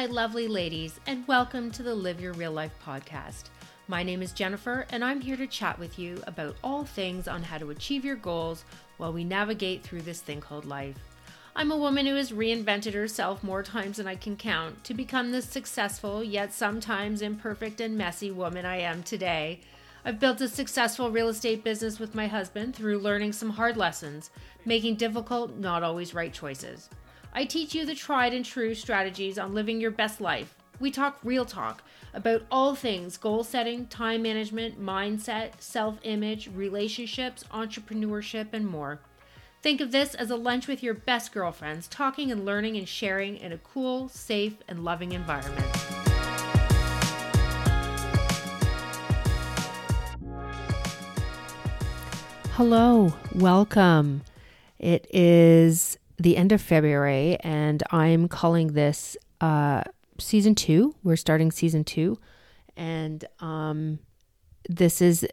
my lovely ladies, and welcome to the Live Your Real Life podcast. My name is Jennifer, and I'm here to chat with you about all things on how to achieve your goals while we navigate through this thing called life. I'm a woman who has reinvented herself more times than I can count to become the successful, yet sometimes imperfect and messy woman I am today. I've built a successful real estate business with my husband through learning some hard lessons, making difficult, not always right choices. I teach you the tried and true strategies on living your best life. We talk real talk about all things goal setting, time management, mindset, self image, relationships, entrepreneurship, and more. Think of this as a lunch with your best girlfriends, talking and learning and sharing in a cool, safe, and loving environment. Hello, welcome. It is the end of February, and I'm calling this uh, season two. We're starting season two, and um, this is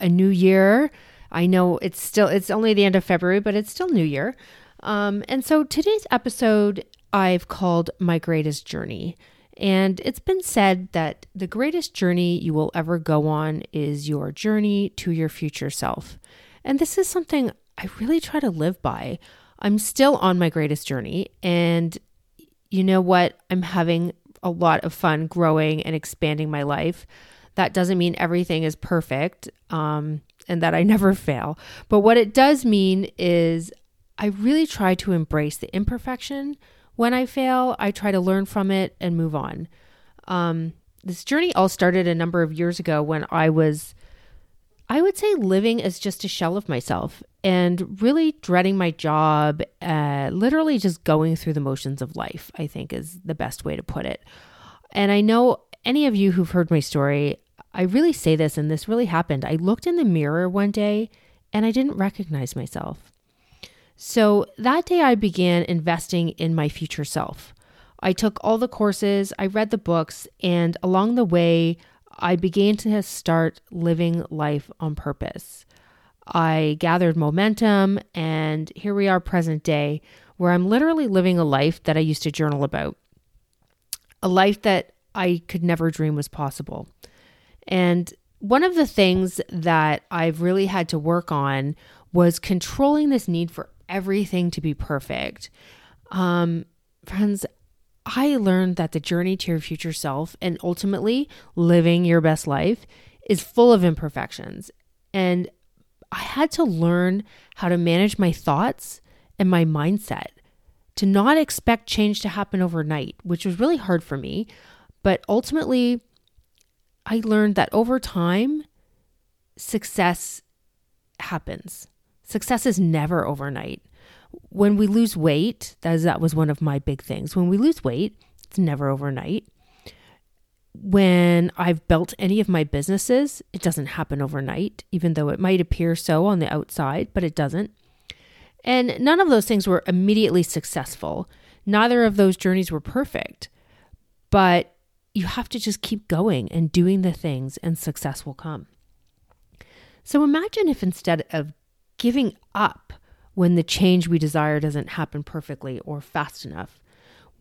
a new year. I know it's still it's only the end of February, but it's still New Year. Um, and so today's episode I've called My Greatest Journey. And it's been said that the greatest journey you will ever go on is your journey to your future self. And this is something I really try to live by. I'm still on my greatest journey. And you know what? I'm having a lot of fun growing and expanding my life. That doesn't mean everything is perfect um, and that I never fail. But what it does mean is I really try to embrace the imperfection. When I fail, I try to learn from it and move on. Um, this journey all started a number of years ago when I was, I would say, living as just a shell of myself and really dreading my job, uh, literally just going through the motions of life, I think is the best way to put it. And I know any of you who've heard my story, I really say this, and this really happened. I looked in the mirror one day and I didn't recognize myself. So that day, I began investing in my future self. I took all the courses, I read the books, and along the way, I began to start living life on purpose. I gathered momentum, and here we are, present day, where I'm literally living a life that I used to journal about, a life that I could never dream was possible. And one of the things that I've really had to work on was controlling this need for everything to be perfect. Um, friends, I learned that the journey to your future self and ultimately living your best life is full of imperfections. And I had to learn how to manage my thoughts and my mindset to not expect change to happen overnight, which was really hard for me. But ultimately, I learned that over time, success happens. Success is never overnight. When we lose weight, that, is, that was one of my big things. When we lose weight, it's never overnight. When I've built any of my businesses, it doesn't happen overnight, even though it might appear so on the outside, but it doesn't. And none of those things were immediately successful. Neither of those journeys were perfect. But you have to just keep going and doing the things, and success will come. So imagine if instead of giving up when the change we desire doesn't happen perfectly or fast enough,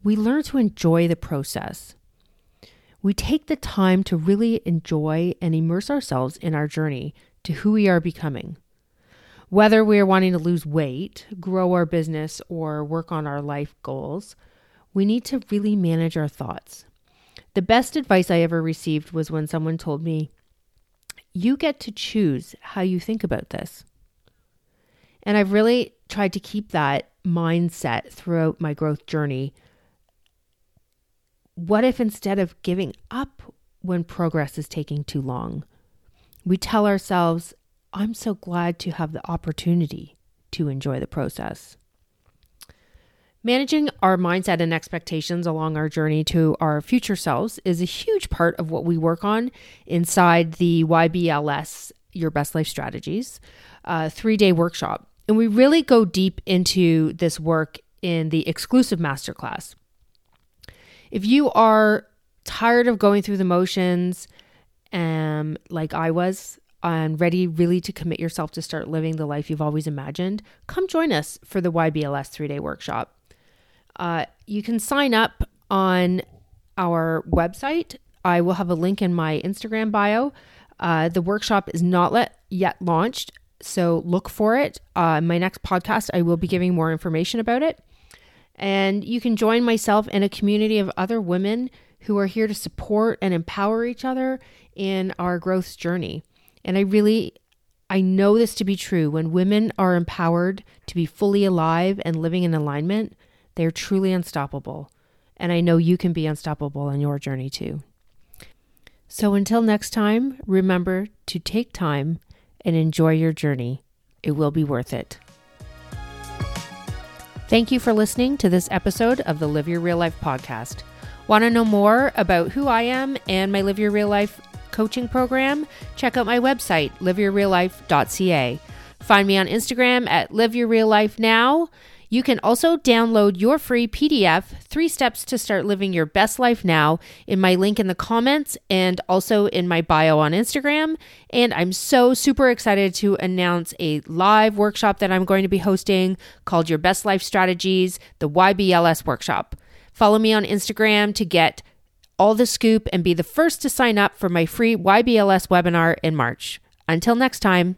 we learn to enjoy the process. We take the time to really enjoy and immerse ourselves in our journey to who we are becoming. Whether we are wanting to lose weight, grow our business, or work on our life goals, we need to really manage our thoughts. The best advice I ever received was when someone told me, You get to choose how you think about this. And I've really tried to keep that mindset throughout my growth journey. What if instead of giving up when progress is taking too long, we tell ourselves, I'm so glad to have the opportunity to enjoy the process? Managing our mindset and expectations along our journey to our future selves is a huge part of what we work on inside the YBLS Your Best Life Strategies uh, three day workshop. And we really go deep into this work in the exclusive masterclass. If you are tired of going through the motions, um, like I was, and ready really to commit yourself to start living the life you've always imagined, come join us for the YBLS three day workshop. Uh, you can sign up on our website. I will have a link in my Instagram bio. Uh, the workshop is not let, yet launched, so look for it. Uh, my next podcast, I will be giving more information about it. And you can join myself in a community of other women who are here to support and empower each other in our growth journey. And I really I know this to be true. When women are empowered to be fully alive and living in alignment, they're truly unstoppable. And I know you can be unstoppable in your journey too. So until next time, remember to take time and enjoy your journey. It will be worth it. Thank you for listening to this episode of the Live Your Real Life podcast. Want to know more about who I am and my Live Your Real Life coaching program? Check out my website, liveyourreallife.ca. Find me on Instagram at Live Your Real Life Now. You can also download your free PDF, Three Steps to Start Living Your Best Life Now, in my link in the comments and also in my bio on Instagram. And I'm so super excited to announce a live workshop that I'm going to be hosting called Your Best Life Strategies, the YBLS Workshop. Follow me on Instagram to get all the scoop and be the first to sign up for my free YBLS webinar in March. Until next time.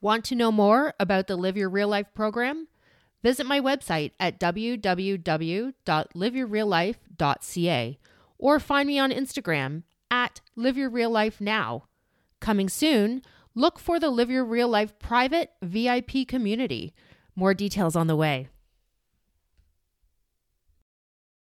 Want to know more about the Live Your Real Life program? Visit my website at www.liveyourreallife.ca or find me on Instagram at Live Your Real Life Now. Coming soon, look for the Live Your Real Life private VIP community. More details on the way.